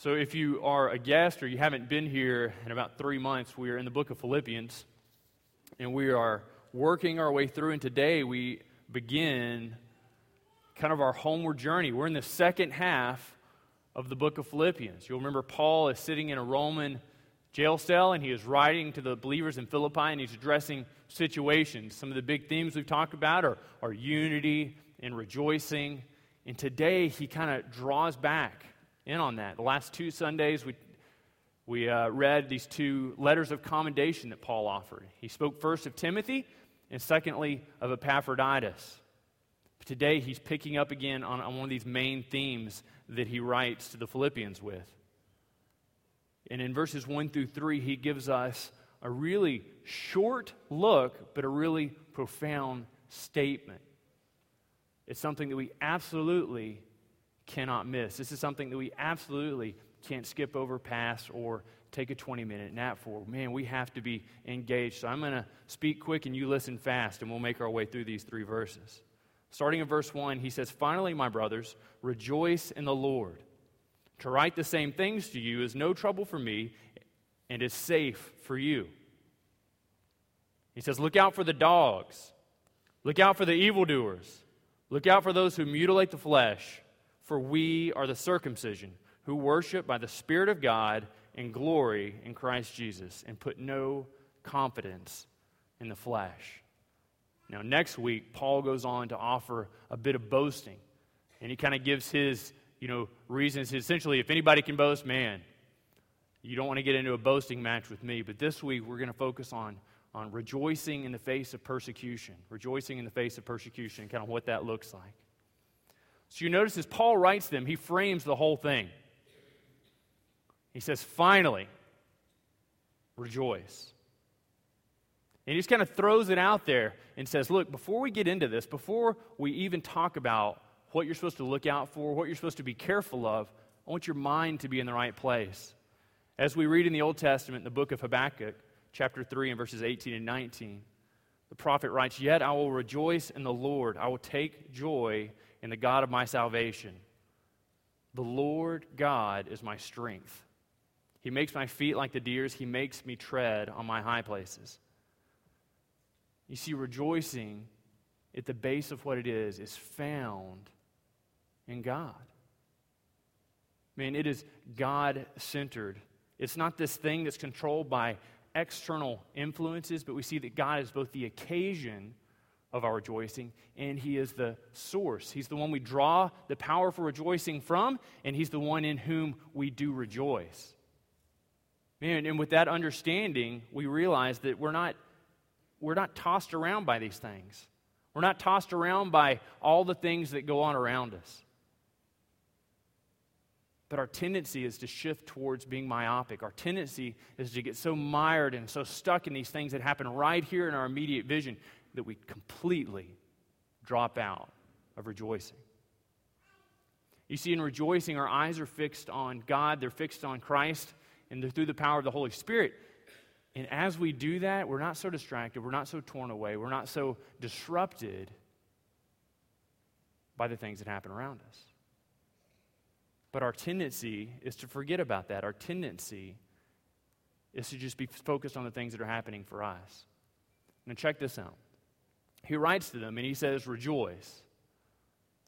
So, if you are a guest or you haven't been here in about three months, we are in the book of Philippians and we are working our way through. And today we begin kind of our homeward journey. We're in the second half of the book of Philippians. You'll remember Paul is sitting in a Roman jail cell and he is writing to the believers in Philippi and he's addressing situations. Some of the big themes we've talked about are, are unity and rejoicing. And today he kind of draws back in on that. The last two Sundays, we, we uh, read these two letters of commendation that Paul offered. He spoke first of Timothy, and secondly of Epaphroditus. But today, he's picking up again on, on one of these main themes that he writes to the Philippians with. And in verses 1 through 3, he gives us a really short look, but a really profound statement. It's something that we absolutely cannot miss. This is something that we absolutely can't skip over pass, or take a 20 minute nap for. Man, we have to be engaged. So I'm going to speak quick and you listen fast, and we'll make our way through these three verses. Starting in verse 1, he says, Finally, my brothers, rejoice in the Lord. To write the same things to you is no trouble for me and is safe for you. He says, Look out for the dogs, look out for the evildoers, look out for those who mutilate the flesh for we are the circumcision who worship by the Spirit of God and glory in Christ Jesus and put no confidence in the flesh. Now, next week, Paul goes on to offer a bit of boasting. And he kind of gives his, you know, reasons. Essentially, if anybody can boast, man, you don't want to get into a boasting match with me. But this week, we're going to focus on, on rejoicing in the face of persecution. Rejoicing in the face of persecution, kind of what that looks like. So you notice as Paul writes them, he frames the whole thing. He says, finally, rejoice. And he just kind of throws it out there and says, look, before we get into this, before we even talk about what you're supposed to look out for, what you're supposed to be careful of, I want your mind to be in the right place. As we read in the Old Testament, in the book of Habakkuk, chapter 3, and verses 18 and 19, the prophet writes, Yet I will rejoice in the Lord. I will take joy in the God of my salvation. The Lord God is my strength. He makes my feet like the deer's, He makes me tread on my high places. You see, rejoicing at the base of what it is is found in God. Man, it is God centered. It's not this thing that's controlled by external influences, but we see that God is both the occasion of our rejoicing, and He is the source. He's the one we draw the power for rejoicing from, and He's the one in whom we do rejoice. Man, and with that understanding, we realize that we're not, we're not tossed around by these things. We're not tossed around by all the things that go on around us. But our tendency is to shift towards being myopic. Our tendency is to get so mired and so stuck in these things that happen right here in our immediate vision that we completely drop out of rejoicing. You see, in rejoicing, our eyes are fixed on God, they're fixed on Christ, and through the power of the Holy Spirit. And as we do that, we're not so distracted, we're not so torn away, we're not so disrupted by the things that happen around us. But our tendency is to forget about that. Our tendency is to just be focused on the things that are happening for us. Now, check this out he writes to them and he says, Rejoice.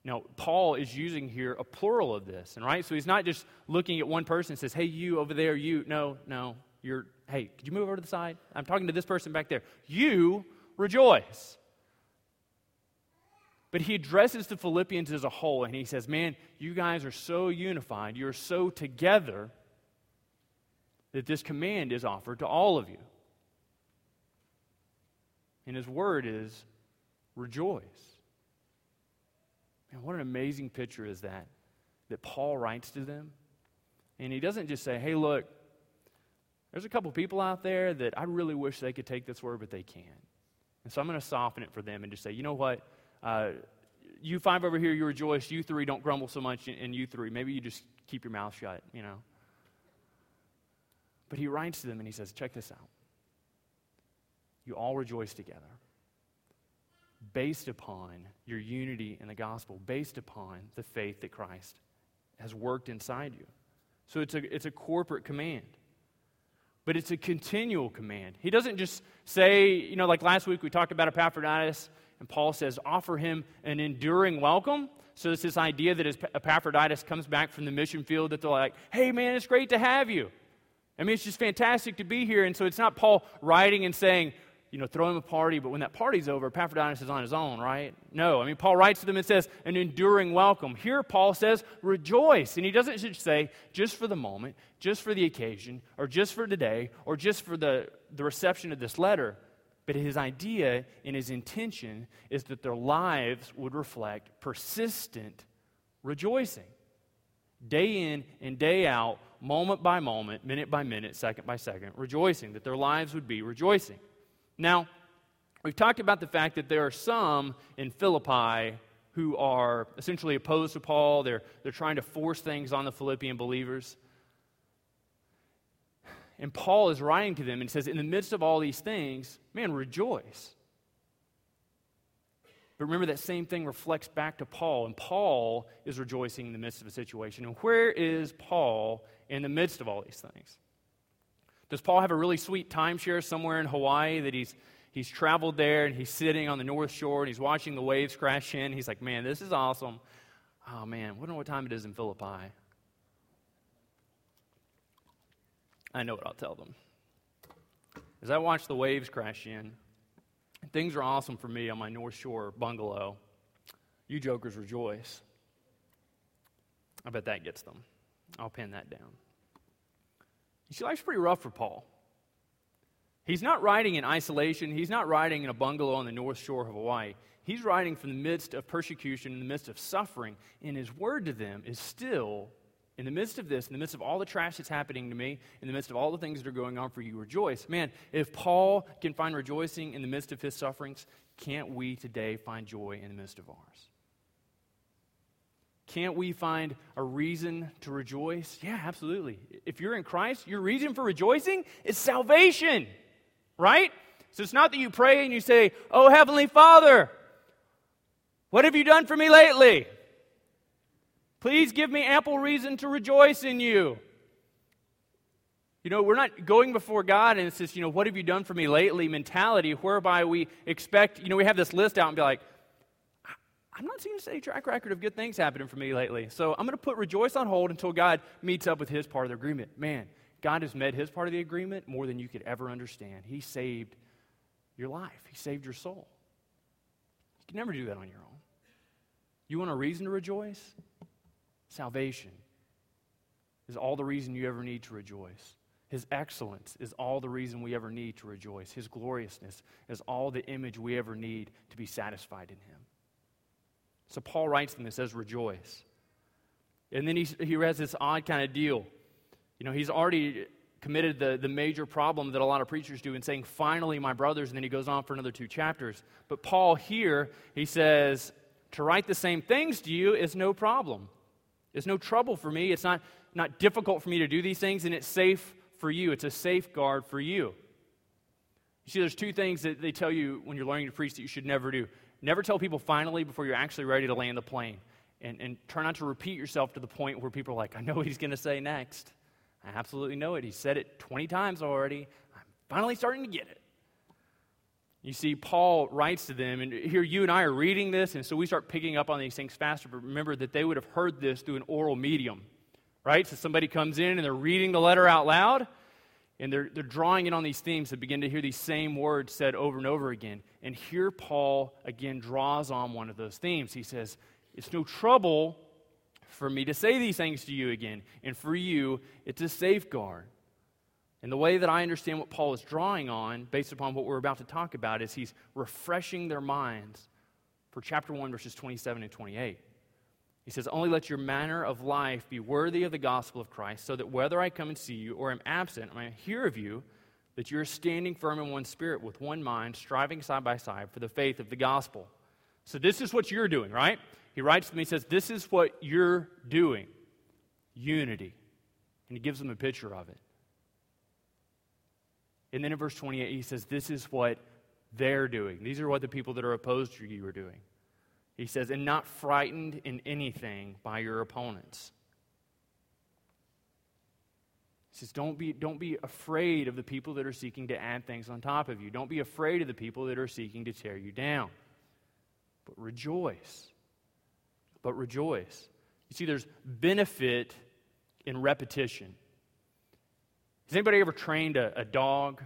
Now, Paul is using here a plural of this, and right? So he's not just looking at one person and says, Hey, you over there, you. No, no. You're, hey, could you move over to the side? I'm talking to this person back there. You rejoice. But he addresses the Philippians as a whole, and he says, Man, you guys are so unified, you're so together that this command is offered to all of you. And his word is rejoice. Man, what an amazing picture is that that Paul writes to them. And he doesn't just say, hey, look, there's a couple people out there that I really wish they could take this word, but they can't. And so I'm going to soften it for them and just say, you know what? Uh, you five over here, you rejoice. You three, don't grumble so much. And you three, maybe you just keep your mouth shut, you know. But he writes to them and he says, check this out. You all rejoice together based upon your unity in the gospel, based upon the faith that Christ has worked inside you. So it's a, it's a corporate command. But it's a continual command. He doesn't just say, you know, like last week we talked about Epaphroditus, and Paul says, offer him an enduring welcome. So it's this idea that as Epaphroditus comes back from the mission field, that they're like, hey, man, it's great to have you. I mean, it's just fantastic to be here. And so it's not Paul writing and saying, you know, throw him a party, but when that party's over, Epaphroditus is on his own, right? No. I mean, Paul writes to them and says, an enduring welcome. Here, Paul says, rejoice. And he doesn't just say, just for the moment, just for the occasion, or just for today, or just for the, the reception of this letter. But his idea and his intention is that their lives would reflect persistent rejoicing. Day in and day out, moment by moment, minute by minute, second by second, rejoicing, that their lives would be rejoicing. Now, we've talked about the fact that there are some in Philippi who are essentially opposed to Paul. They're, they're trying to force things on the Philippian believers. And Paul is writing to them and says, in the midst of all these things, man, rejoice. But remember, that same thing reflects back to Paul, and Paul is rejoicing in the midst of a situation. And where is Paul in the midst of all these things? Does Paul have a really sweet timeshare somewhere in Hawaii that he's, he's traveled there and he's sitting on the North Shore and he's watching the waves crash in? He's like, man, this is awesome. Oh, man, I wonder what time it is in Philippi. I know what I'll tell them. As I watch the waves crash in, things are awesome for me on my North Shore bungalow. You jokers rejoice. I bet that gets them. I'll pin that down. You see, life's pretty rough for Paul. He's not riding in isolation. He's not riding in a bungalow on the north shore of Hawaii. He's riding from the midst of persecution, in the midst of suffering. And his word to them is still, in the midst of this, in the midst of all the trash that's happening to me, in the midst of all the things that are going on for you, rejoice. Man, if Paul can find rejoicing in the midst of his sufferings, can't we today find joy in the midst of ours? Can't we find a reason to rejoice? Yeah, absolutely. If you're in Christ, your reason for rejoicing is salvation, right? So it's not that you pray and you say, Oh, Heavenly Father, what have you done for me lately? Please give me ample reason to rejoice in you. You know, we're not going before God and it's this, you know, what have you done for me lately mentality whereby we expect, you know, we have this list out and be like, I'm not seeing a track record of good things happening for me lately. So I'm going to put rejoice on hold until God meets up with his part of the agreement. Man, God has met his part of the agreement more than you could ever understand. He saved your life, He saved your soul. You can never do that on your own. You want a reason to rejoice? Salvation is all the reason you ever need to rejoice. His excellence is all the reason we ever need to rejoice. His gloriousness is all the image we ever need to be satisfied in Him. So Paul writes them and says, rejoice. And then he, he has this odd kind of deal. You know, he's already committed the, the major problem that a lot of preachers do in saying, finally, my brothers, and then he goes on for another two chapters. But Paul here, he says, to write the same things to you is no problem. It's no trouble for me. It's not, not difficult for me to do these things, and it's safe for you. It's a safeguard for you. You see, there's two things that they tell you when you're learning to preach that you should never do. Never tell people finally before you're actually ready to land the plane. And, and try not to repeat yourself to the point where people are like, I know what he's going to say next. I absolutely know it. He said it 20 times already. I'm finally starting to get it. You see, Paul writes to them, and here you and I are reading this, and so we start picking up on these things faster. But remember that they would have heard this through an oral medium, right? So somebody comes in and they're reading the letter out loud, and they're, they're drawing in on these themes that begin to hear these same words said over and over again. And here Paul again draws on one of those themes. He says, It's no trouble for me to say these things to you again. And for you, it's a safeguard. And the way that I understand what Paul is drawing on, based upon what we're about to talk about, is he's refreshing their minds for chapter 1, verses 27 and 28. He says, Only let your manner of life be worthy of the gospel of Christ, so that whether I come and see you or am absent, I may hear of you that you're standing firm in one spirit with one mind, striving side by side for the faith of the gospel. So, this is what you're doing, right? He writes to me, he says, This is what you're doing unity. And he gives them a picture of it. And then in verse 28, he says, This is what they're doing. These are what the people that are opposed to you are doing. He says, and not frightened in anything by your opponents. He says, don't be, don't be afraid of the people that are seeking to add things on top of you. Don't be afraid of the people that are seeking to tear you down. But rejoice. But rejoice. You see, there's benefit in repetition. Has anybody ever trained a, a dog?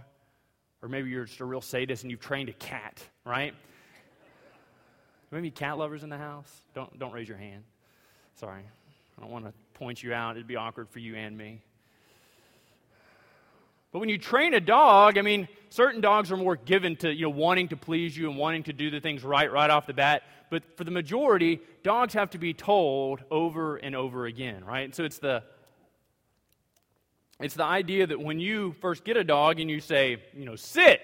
Or maybe you're just a real sadist and you've trained a cat, right? Maybe cat lovers in the house? Don't, don't raise your hand. Sorry. I don't want to point you out. It'd be awkward for you and me. But when you train a dog, I mean, certain dogs are more given to, you know, wanting to please you and wanting to do the things right right off the bat. But for the majority, dogs have to be told over and over again, right? So it's the it's the idea that when you first get a dog and you say, you know, sit,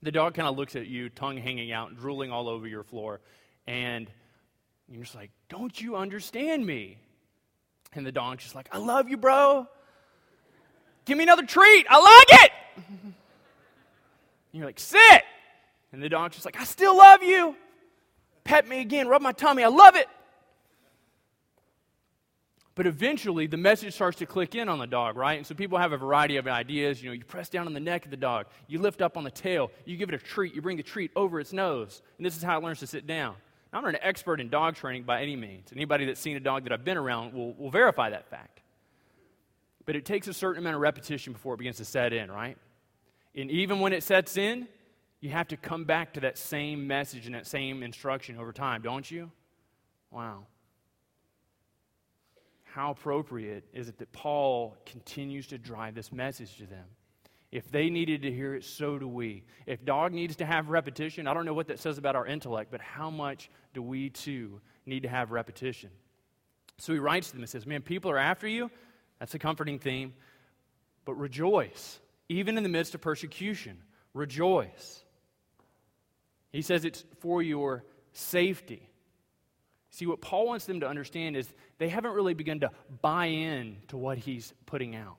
the dog kind of looks at you, tongue hanging out, drooling all over your floor, and you're just like, "Don't you understand me?" And the dog's just like, "I love you, bro." Give me another treat. I like it. And you're like, sit. And the dog's just like, I still love you. Pet me again, rub my tummy. I love it. But eventually, the message starts to click in on the dog, right? And so people have a variety of ideas. You know, you press down on the neck of the dog, you lift up on the tail, you give it a treat, you bring the treat over its nose, and this is how it learns to sit down. I'm not an expert in dog training by any means. Anybody that's seen a dog that I've been around will, will verify that fact. But it takes a certain amount of repetition before it begins to set in, right? And even when it sets in, you have to come back to that same message and that same instruction over time, don't you? Wow. How appropriate is it that Paul continues to drive this message to them? If they needed to hear it, so do we. If dog needs to have repetition, I don't know what that says about our intellect, but how much do we too need to have repetition? So he writes to them and says, Man, people are after you. That's a comforting theme. But rejoice, even in the midst of persecution. Rejoice. He says it's for your safety. See, what Paul wants them to understand is they haven't really begun to buy in to what he's putting out.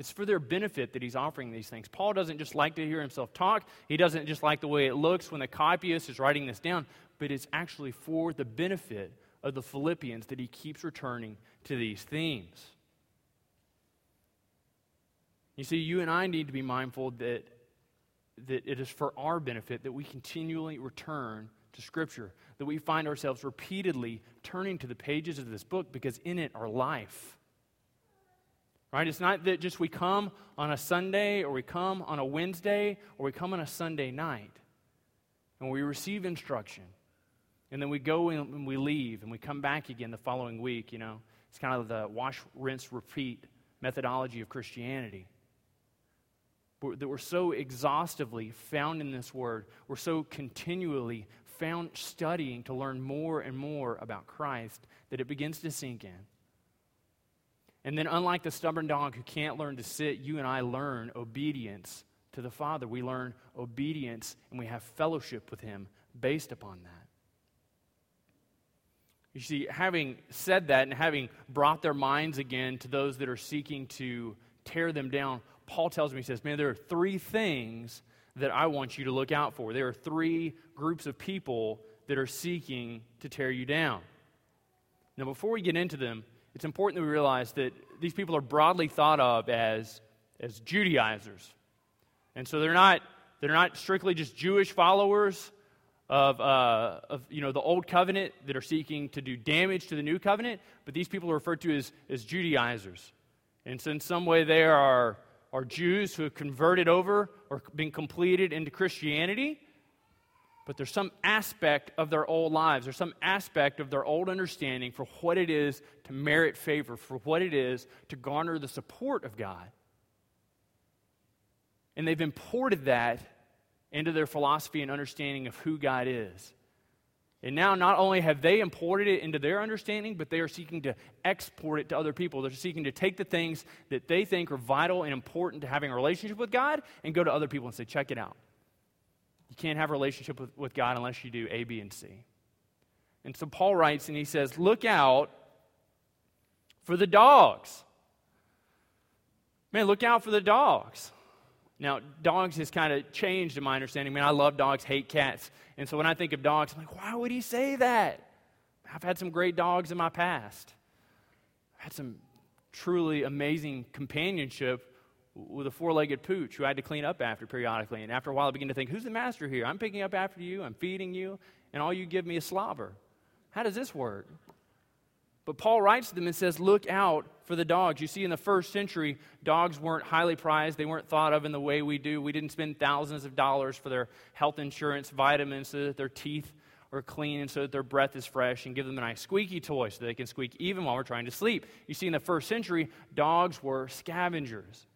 It's for their benefit that he's offering these things. Paul doesn't just like to hear himself talk, he doesn't just like the way it looks when the copyist is writing this down, but it's actually for the benefit of the Philippians that he keeps returning to these themes. You see, you and I need to be mindful that, that it is for our benefit that we continually return to Scripture, that we find ourselves repeatedly turning to the pages of this book because in it are life. Right? It's not that just we come on a Sunday or we come on a Wednesday or we come on a Sunday night and we receive instruction. And then we go and we leave and we come back again the following week, you know. It's kind of the wash, rinse, repeat methodology of Christianity. That we're so exhaustively found in this word, we're so continually found studying to learn more and more about Christ that it begins to sink in. And then, unlike the stubborn dog who can't learn to sit, you and I learn obedience to the Father. We learn obedience and we have fellowship with Him based upon that. You see, having said that and having brought their minds again to those that are seeking to tear them down, Paul tells me, he says, Man, there are three things that I want you to look out for. There are three groups of people that are seeking to tear you down. Now, before we get into them, it's important that we realize that these people are broadly thought of as, as Judaizers. And so they're not, they're not strictly just Jewish followers of, uh, of you know, the old covenant that are seeking to do damage to the new covenant, but these people are referred to as, as Judaizers. And so, in some way, they are, are Jews who have converted over or been completed into Christianity, but there's some aspect of their old lives, there's some aspect of their old understanding for what it is to merit favor, for what it is to garner the support of God. And they've imported that into their philosophy and understanding of who God is. And now, not only have they imported it into their understanding, but they are seeking to export it to other people. They're seeking to take the things that they think are vital and important to having a relationship with God and go to other people and say, check it out. You can't have a relationship with, with God unless you do A, B, and C. And so Paul writes and he says, Look out for the dogs. Man, look out for the dogs. Now, dogs has kind of changed in my understanding. Man, I love dogs, hate cats. And so when I think of dogs, I'm like, why would he say that? I've had some great dogs in my past. I've had some truly amazing companionship with a four legged pooch who I had to clean up after periodically. And after a while, I began to think, who's the master here? I'm picking up after you, I'm feeding you, and all you give me is slobber. How does this work? But Paul writes to them and says, Look out for the dogs. You see, in the first century, dogs weren't highly prized. They weren't thought of in the way we do. We didn't spend thousands of dollars for their health insurance, vitamins, so that their teeth are clean and so that their breath is fresh, and give them a nice squeaky toy so they can squeak even while we're trying to sleep. You see, in the first century, dogs were scavengers.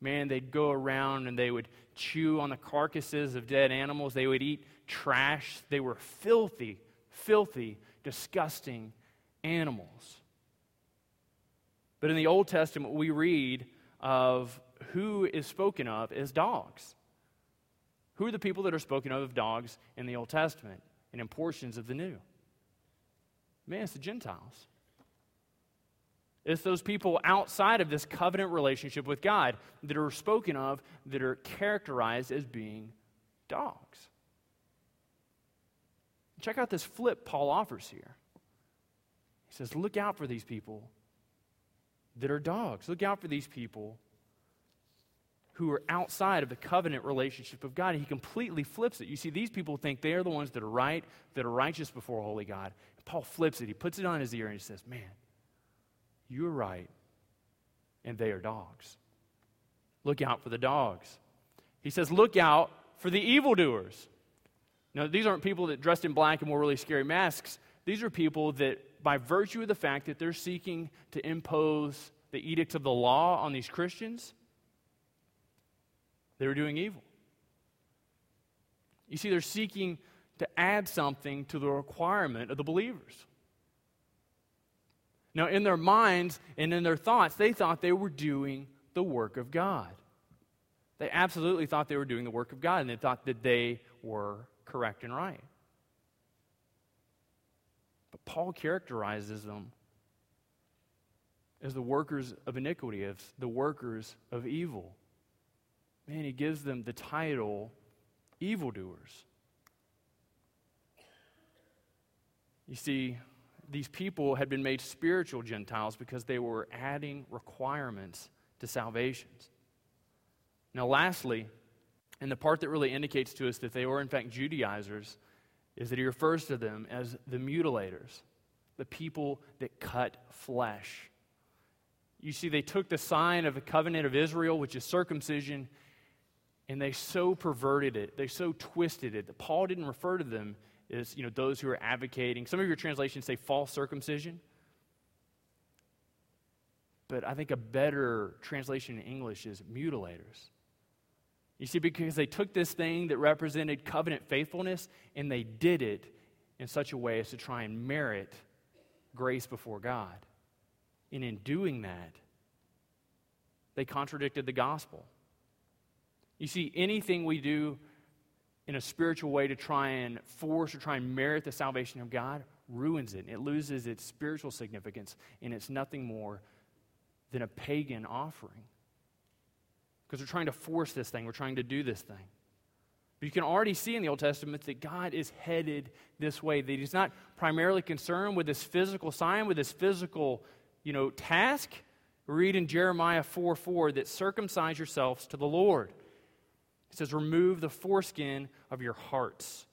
Man, they'd go around and they would chew on the carcasses of dead animals. They would eat trash. They were filthy, filthy, disgusting animals. But in the Old Testament, we read of who is spoken of as dogs. Who are the people that are spoken of as dogs in the Old Testament and in portions of the New? Man, it's the Gentiles. It's those people outside of this covenant relationship with God that are spoken of that are characterized as being dogs. Check out this flip Paul offers here. He says, Look out for these people that are dogs. Look out for these people who are outside of the covenant relationship of God. He completely flips it. You see, these people think they are the ones that are right, that are righteous before holy God. And Paul flips it. He puts it on his ear and he says, Man, you're right, and they are dogs. Look out for the dogs. He says, Look out for the evildoers. Now, these aren't people that dressed in black and wore really scary masks. These are people that, by virtue of the fact that they're seeking to impose the edicts of the law on these Christians, they were doing evil. You see, they're seeking to add something to the requirement of the believers. Now, in their minds and in their thoughts, they thought they were doing the work of God. They absolutely thought they were doing the work of God, and they thought that they were correct and right. But Paul characterizes them as the workers of iniquity, as the workers of evil. Man, he gives them the title evildoers. You see, these people had been made spiritual Gentiles because they were adding requirements to salvations. Now, lastly, and the part that really indicates to us that they were, in fact, Judaizers, is that he refers to them as the mutilators, the people that cut flesh. You see, they took the sign of the covenant of Israel, which is circumcision, and they so perverted it, they so twisted it that Paul didn't refer to them is you know those who are advocating. Some of your translations say false circumcision. But I think a better translation in English is mutilators. You see, because they took this thing that represented covenant faithfulness and they did it in such a way as to try and merit grace before God. And in doing that, they contradicted the gospel. You see, anything we do in a spiritual way to try and force or try and merit the salvation of God ruins it. It loses its spiritual significance, and it's nothing more than a pagan offering. Because we're trying to force this thing, we're trying to do this thing. But you can already see in the Old Testament that God is headed this way, that He's not primarily concerned with this physical sign, with this physical, you know, task. Read in Jeremiah 4 4 that circumcise yourselves to the Lord. It says, Remove the foreskin of your hearts,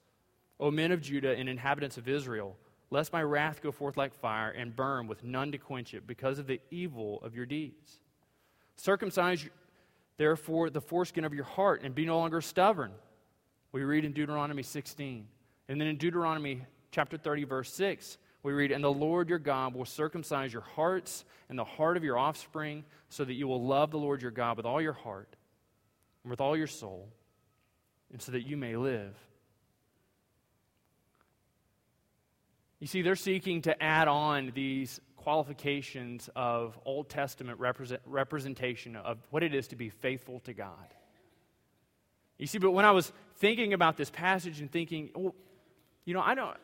O men of Judah and inhabitants of Israel, lest my wrath go forth like fire and burn with none to quench it because of the evil of your deeds. Circumcise, therefore, the foreskin of your heart and be no longer stubborn. We read in Deuteronomy 16. And then in Deuteronomy chapter 30, verse 6, we read, And the Lord your God will circumcise your hearts and the heart of your offspring, so that you will love the Lord your God with all your heart and with all your soul, and so that you may live. You see, they're seeking to add on these qualifications of Old Testament represent, representation of what it is to be faithful to God. You see, but when I was thinking about this passage and thinking, well, you know, I don't.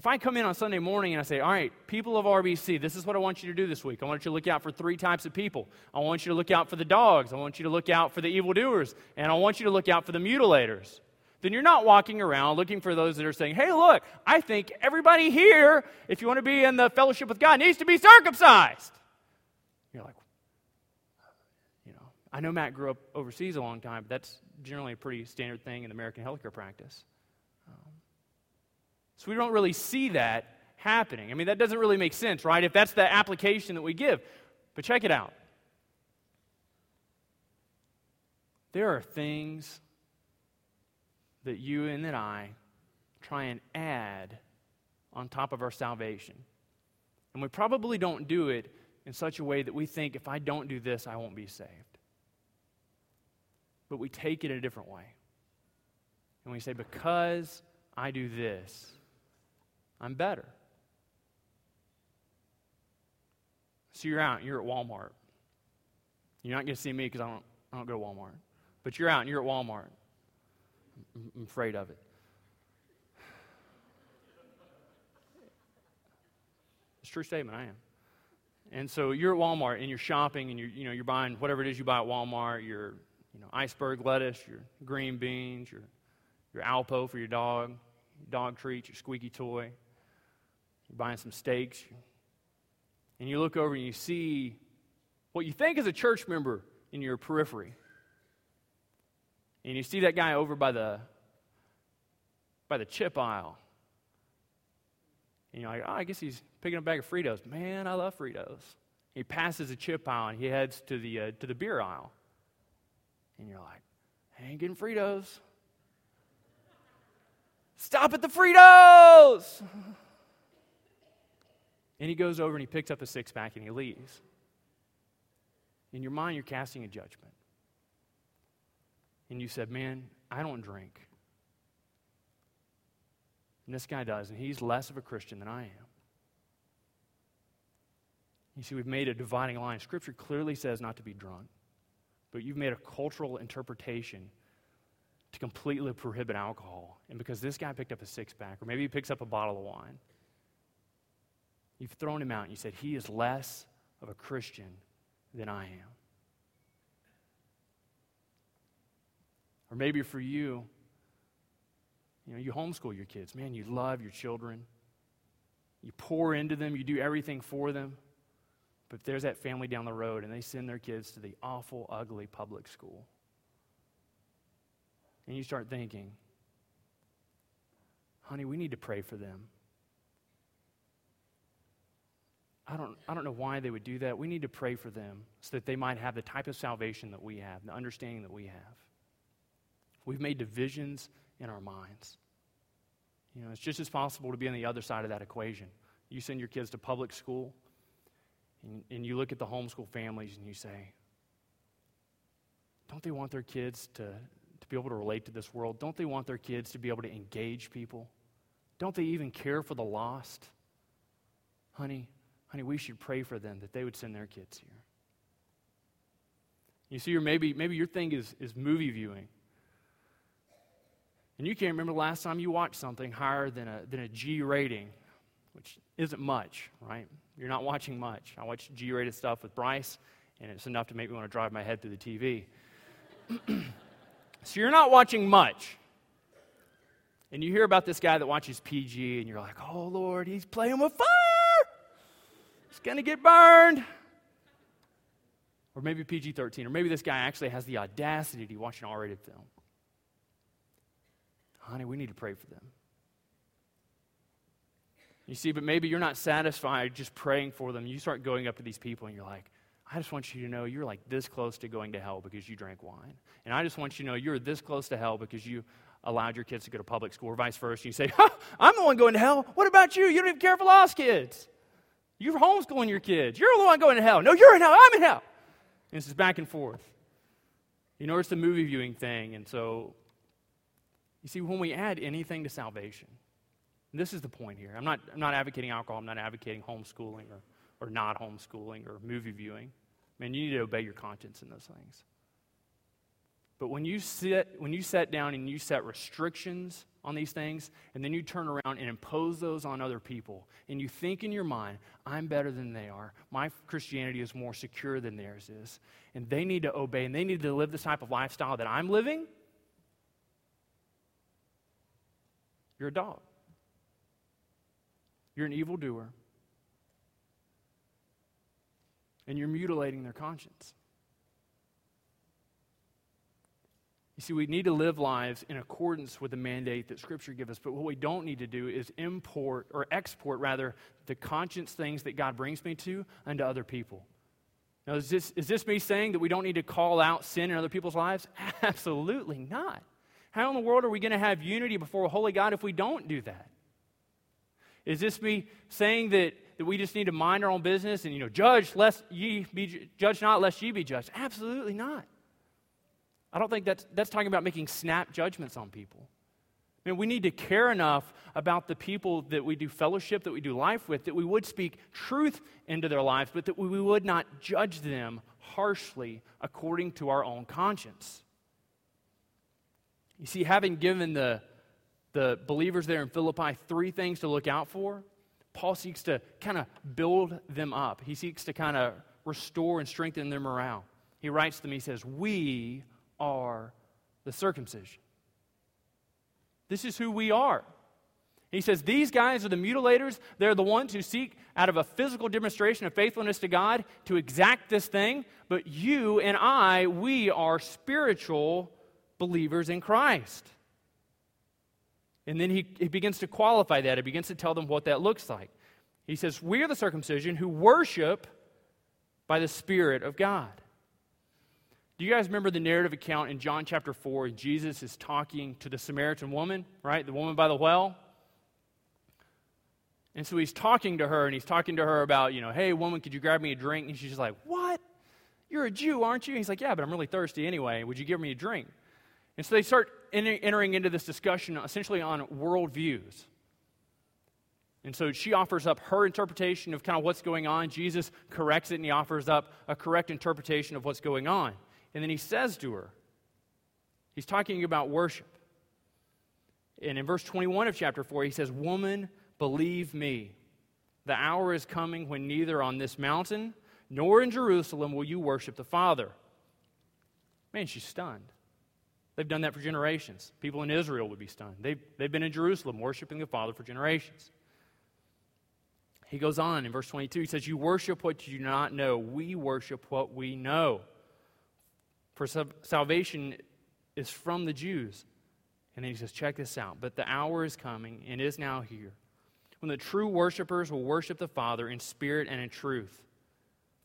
If I come in on Sunday morning and I say, all right, people of RBC, this is what I want you to do this week. I want you to look out for three types of people. I want you to look out for the dogs. I want you to look out for the evildoers. And I want you to look out for the mutilators. Then you're not walking around looking for those that are saying, hey, look, I think everybody here, if you want to be in the fellowship with God, needs to be circumcised. You're like, you know, I know Matt grew up overseas a long time, but that's generally a pretty standard thing in American healthcare practice. So we don't really see that happening. I mean, that doesn't really make sense, right? If that's the application that we give. But check it out. There are things that you and that I try and add on top of our salvation. And we probably don't do it in such a way that we think if I don't do this, I won't be saved. But we take it a different way. And we say, because I do this, I'm better. So you're out, you're at Walmart. You're not going to see me because I don't, I don't go to Walmart. But you're out and you're at Walmart. I'm afraid of it. It's a true statement, I am. And so you're at Walmart and you're shopping and you're, you know, you're buying whatever it is you buy at Walmart, your you know, iceberg lettuce, your green beans, your, your Alpo for your dog, your dog treats, your squeaky toy. You're buying some steaks. And you look over and you see what you think is a church member in your periphery. And you see that guy over by the by the chip aisle. And you're like, oh, I guess he's picking up a bag of Fritos. Man, I love Fritos. He passes the chip aisle and he heads to the, uh, to the beer aisle. And you're like, I ain't getting Fritos. Stop at the Fritos! And he goes over and he picks up a six pack and he leaves. In your mind, you're casting a judgment. And you said, Man, I don't drink. And this guy does, and he's less of a Christian than I am. You see, we've made a dividing line. Scripture clearly says not to be drunk, but you've made a cultural interpretation to completely prohibit alcohol. And because this guy picked up a six pack, or maybe he picks up a bottle of wine, you've thrown him out and you said, he is less of a Christian than I am. Or maybe for you, you know, you homeschool your kids. Man, you love your children. You pour into them, you do everything for them. But there's that family down the road, and they send their kids to the awful, ugly public school. And you start thinking, honey, we need to pray for them. I don't, I don't know why they would do that. We need to pray for them so that they might have the type of salvation that we have, the understanding that we have. We've made divisions in our minds. You know, it's just as possible to be on the other side of that equation. You send your kids to public school, and, and you look at the homeschool families and you say, don't they want their kids to, to be able to relate to this world? Don't they want their kids to be able to engage people? Don't they even care for the lost? Honey, honey, we should pray for them that they would send their kids here. You see, or maybe, maybe your thing is, is movie viewing. And you can't remember the last time you watched something higher than a, than a G rating, which isn't much, right? You're not watching much. I watch G rated stuff with Bryce, and it's enough to make me want to drive my head through the TV. so you're not watching much. And you hear about this guy that watches PG, and you're like, oh, Lord, he's playing with fire. He's going to get burned. Or maybe PG 13. Or maybe this guy actually has the audacity to watch an R rated film honey, we need to pray for them. You see, but maybe you're not satisfied just praying for them. You start going up to these people and you're like, I just want you to know you're like this close to going to hell because you drank wine. And I just want you to know you're this close to hell because you allowed your kids to go to public school or vice versa. You say, I'm the one going to hell. What about you? You don't even care for lost kids. You're homeschooling your kids. You're the one going to hell. No, you're in hell. I'm in hell. And this is back and forth. You know, it's the movie viewing thing. And so you see, when we add anything to salvation, this is the point here. I'm not, I'm not advocating alcohol, I'm not advocating homeschooling or, or not homeschooling or movie viewing. Man, you need to obey your conscience in those things. But when you sit, when you set down and you set restrictions on these things, and then you turn around and impose those on other people, and you think in your mind, I'm better than they are. My Christianity is more secure than theirs is. And they need to obey, and they need to live the type of lifestyle that I'm living You're a dog. You're an evildoer. and you're mutilating their conscience. You see, we need to live lives in accordance with the mandate that Scripture gives us, but what we don't need to do is import or export, rather, the conscience things that God brings me to unto other people. Now, is this, is this me saying that we don't need to call out sin in other people's lives? Absolutely not. How in the world are we going to have unity before a holy God if we don't do that? Is this me saying that, that we just need to mind our own business and, you know, judge lest ye be judge not lest ye be judged? Absolutely not. I don't think that's, that's talking about making snap judgments on people. I mean, we need to care enough about the people that we do fellowship, that we do life with, that we would speak truth into their lives, but that we would not judge them harshly according to our own conscience. You see, having given the, the believers there in Philippi three things to look out for, Paul seeks to kind of build them up. He seeks to kind of restore and strengthen their morale. He writes to them, he says, We are the circumcision. This is who we are. He says, These guys are the mutilators. They're the ones who seek, out of a physical demonstration of faithfulness to God, to exact this thing. But you and I, we are spiritual believers in Christ. And then he, he begins to qualify that. He begins to tell them what that looks like. He says, We are the circumcision who worship by the Spirit of God. Do you guys remember the narrative account in John chapter 4? Jesus is talking to the Samaritan woman, right? The woman by the well. And so he's talking to her, and he's talking to her about, you know, hey, woman, could you grab me a drink? And she's just like, what? You're a Jew, aren't you? And he's like, yeah, but I'm really thirsty anyway. Would you give me a drink? And so they start entering into this discussion essentially on worldviews. And so she offers up her interpretation of kind of what's going on. Jesus corrects it and he offers up a correct interpretation of what's going on. And then he says to her, he's talking about worship. And in verse 21 of chapter 4, he says, Woman, believe me, the hour is coming when neither on this mountain nor in Jerusalem will you worship the Father. Man, she's stunned. They've done that for generations. People in Israel would be stunned. They've, they've been in Jerusalem worshiping the Father for generations. He goes on in verse 22. He says, You worship what you do not know. We worship what we know. For salvation is from the Jews. And then he says, check this out. But the hour is coming and is now here when the true worshipers will worship the Father in spirit and in truth.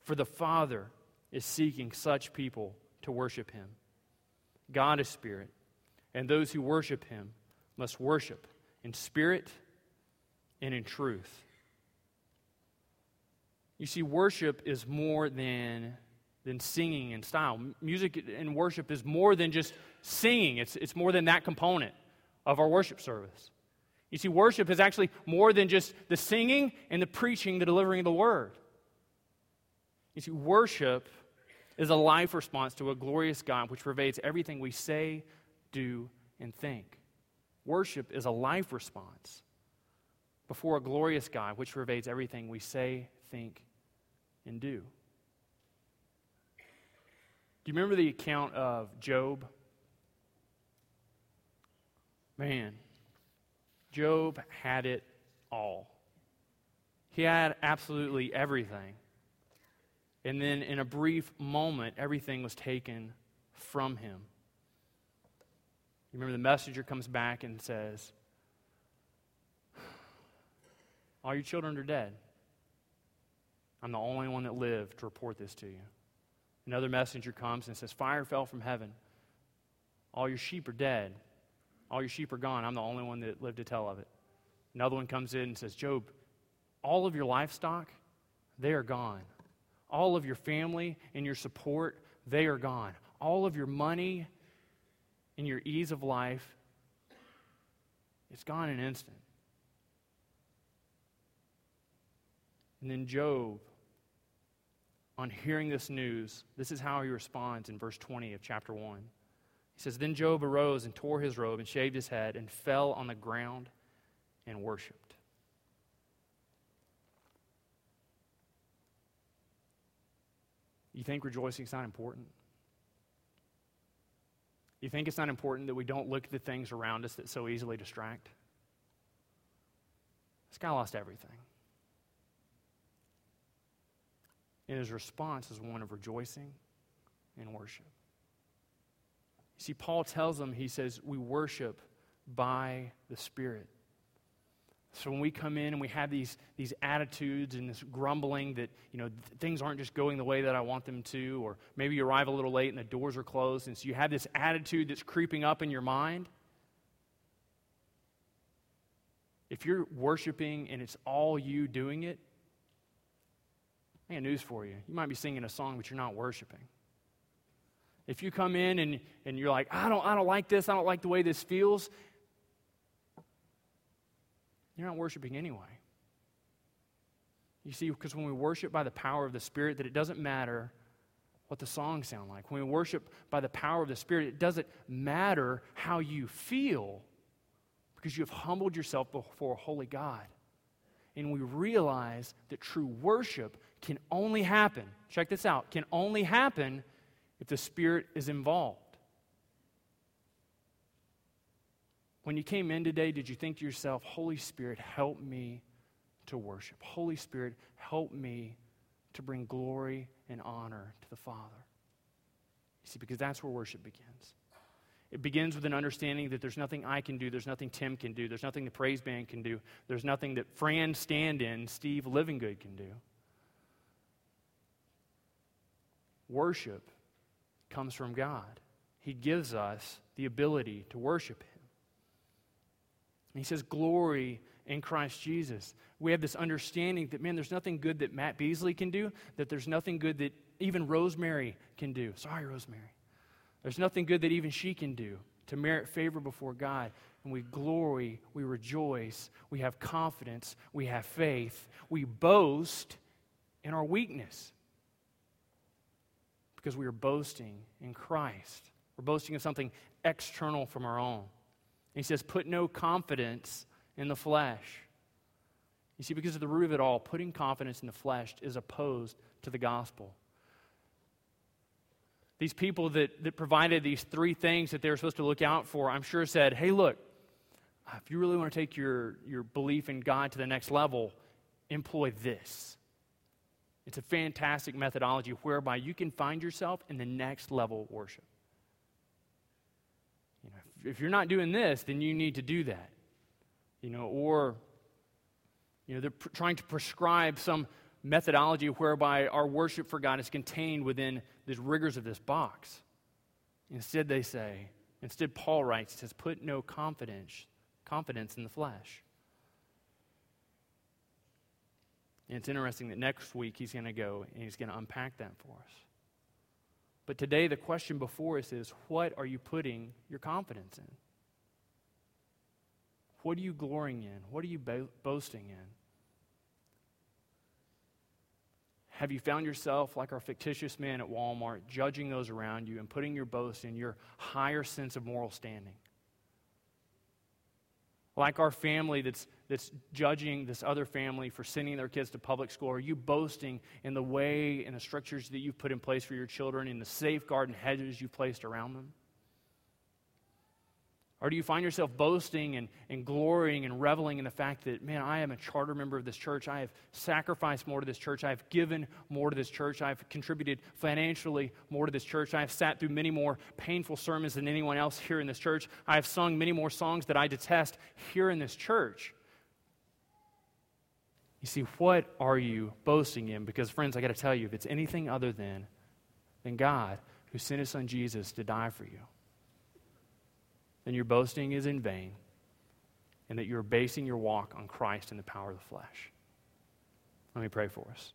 For the Father is seeking such people to worship him. God is spirit, and those who worship him must worship in spirit and in truth. You see, worship is more than than singing and style. Music and worship is more than just singing, it's, it's more than that component of our worship service. You see, worship is actually more than just the singing and the preaching, the delivering of the word. You see, worship is a life response to a glorious God which pervades everything we say, do, and think. Worship is a life response before a glorious God which pervades everything we say, think, and do. Do you remember the account of Job? Man, Job had it all. He had absolutely everything. And then, in a brief moment, everything was taken from him. You remember the messenger comes back and says, All your children are dead. I'm the only one that lived to report this to you. Another messenger comes and says, Fire fell from heaven. All your sheep are dead. All your sheep are gone. I'm the only one that lived to tell of it. Another one comes in and says, Job, all of your livestock, they are gone. All of your family and your support, they are gone. All of your money and your ease of life, it's gone in an instant. And then Job on hearing this news, this is how he responds in verse 20 of chapter 1. He says, Then Job arose and tore his robe and shaved his head and fell on the ground and worshiped. You think rejoicing is not important? You think it's not important that we don't look at the things around us that so easily distract? This guy lost everything. And his response is one of rejoicing and worship. You see, Paul tells them, he says, we worship by the Spirit. So when we come in and we have these, these attitudes and this grumbling that, you know, th- things aren't just going the way that I want them to, or maybe you arrive a little late and the doors are closed, and so you have this attitude that's creeping up in your mind. If you're worshiping and it's all you doing it, I got news for you. You might be singing a song, but you're not worshiping. If you come in and, and you're like, I don't, I don't like this, I don't like the way this feels, you're not worshiping anyway. You see, because when we worship by the power of the Spirit, that it doesn't matter what the songs sound like. When we worship by the power of the Spirit, it doesn't matter how you feel because you have humbled yourself before a holy God. And we realize that true worship can only happen, check this out, can only happen if the Spirit is involved. When you came in today, did you think to yourself, Holy Spirit, help me to worship? Holy Spirit, help me to bring glory and honor to the Father? You see, because that's where worship begins. It begins with an understanding that there's nothing I can do, there's nothing Tim can do, there's nothing the praise band can do, there's nothing that Fran Stand in, Steve Livingood can do. Worship comes from God. He gives us the ability to worship Him. And he says, Glory in Christ Jesus. We have this understanding that, man, there's nothing good that Matt Beasley can do, that there's nothing good that even Rosemary can do. Sorry, Rosemary. There's nothing good that even she can do to merit favor before God. And we glory, we rejoice, we have confidence, we have faith, we boast in our weakness because we are boasting in Christ. We're boasting of something external from our own. he says, Put no confidence in the flesh. You see, because of the root of it all, putting confidence in the flesh is opposed to the gospel. These people that, that provided these three things that they were supposed to look out for, I'm sure said, hey, look, if you really want to take your, your belief in God to the next level, employ this. It's a fantastic methodology whereby you can find yourself in the next level of worship. You know, if you're not doing this, then you need to do that. You know, or you know, they're pr- trying to prescribe some methodology whereby our worship for God is contained within the rigors of this box. Instead, they say, instead, Paul writes, says, put no confidence, confidence in the flesh. And it's interesting that next week he's going to go and he's going to unpack that for us. But today, the question before us is what are you putting your confidence in? What are you glorying in? What are you bo- boasting in? Have you found yourself, like our fictitious man at Walmart, judging those around you and putting your boast in your higher sense of moral standing? Like our family that's, that's judging this other family for sending their kids to public school, are you boasting in the way and the structures that you've put in place for your children, in the safeguard and hedges you've placed around them? Or do you find yourself boasting and, and glorying and reveling in the fact that, man, I am a charter member of this church. I have sacrificed more to this church. I have given more to this church. I've contributed financially more to this church. I have sat through many more painful sermons than anyone else here in this church. I have sung many more songs that I detest here in this church. You see, what are you boasting in? Because, friends, I got to tell you, if it's anything other than, than God who sent his son Jesus to die for you, then your boasting is in vain, and that you're basing your walk on Christ and the power of the flesh. Let me pray for us.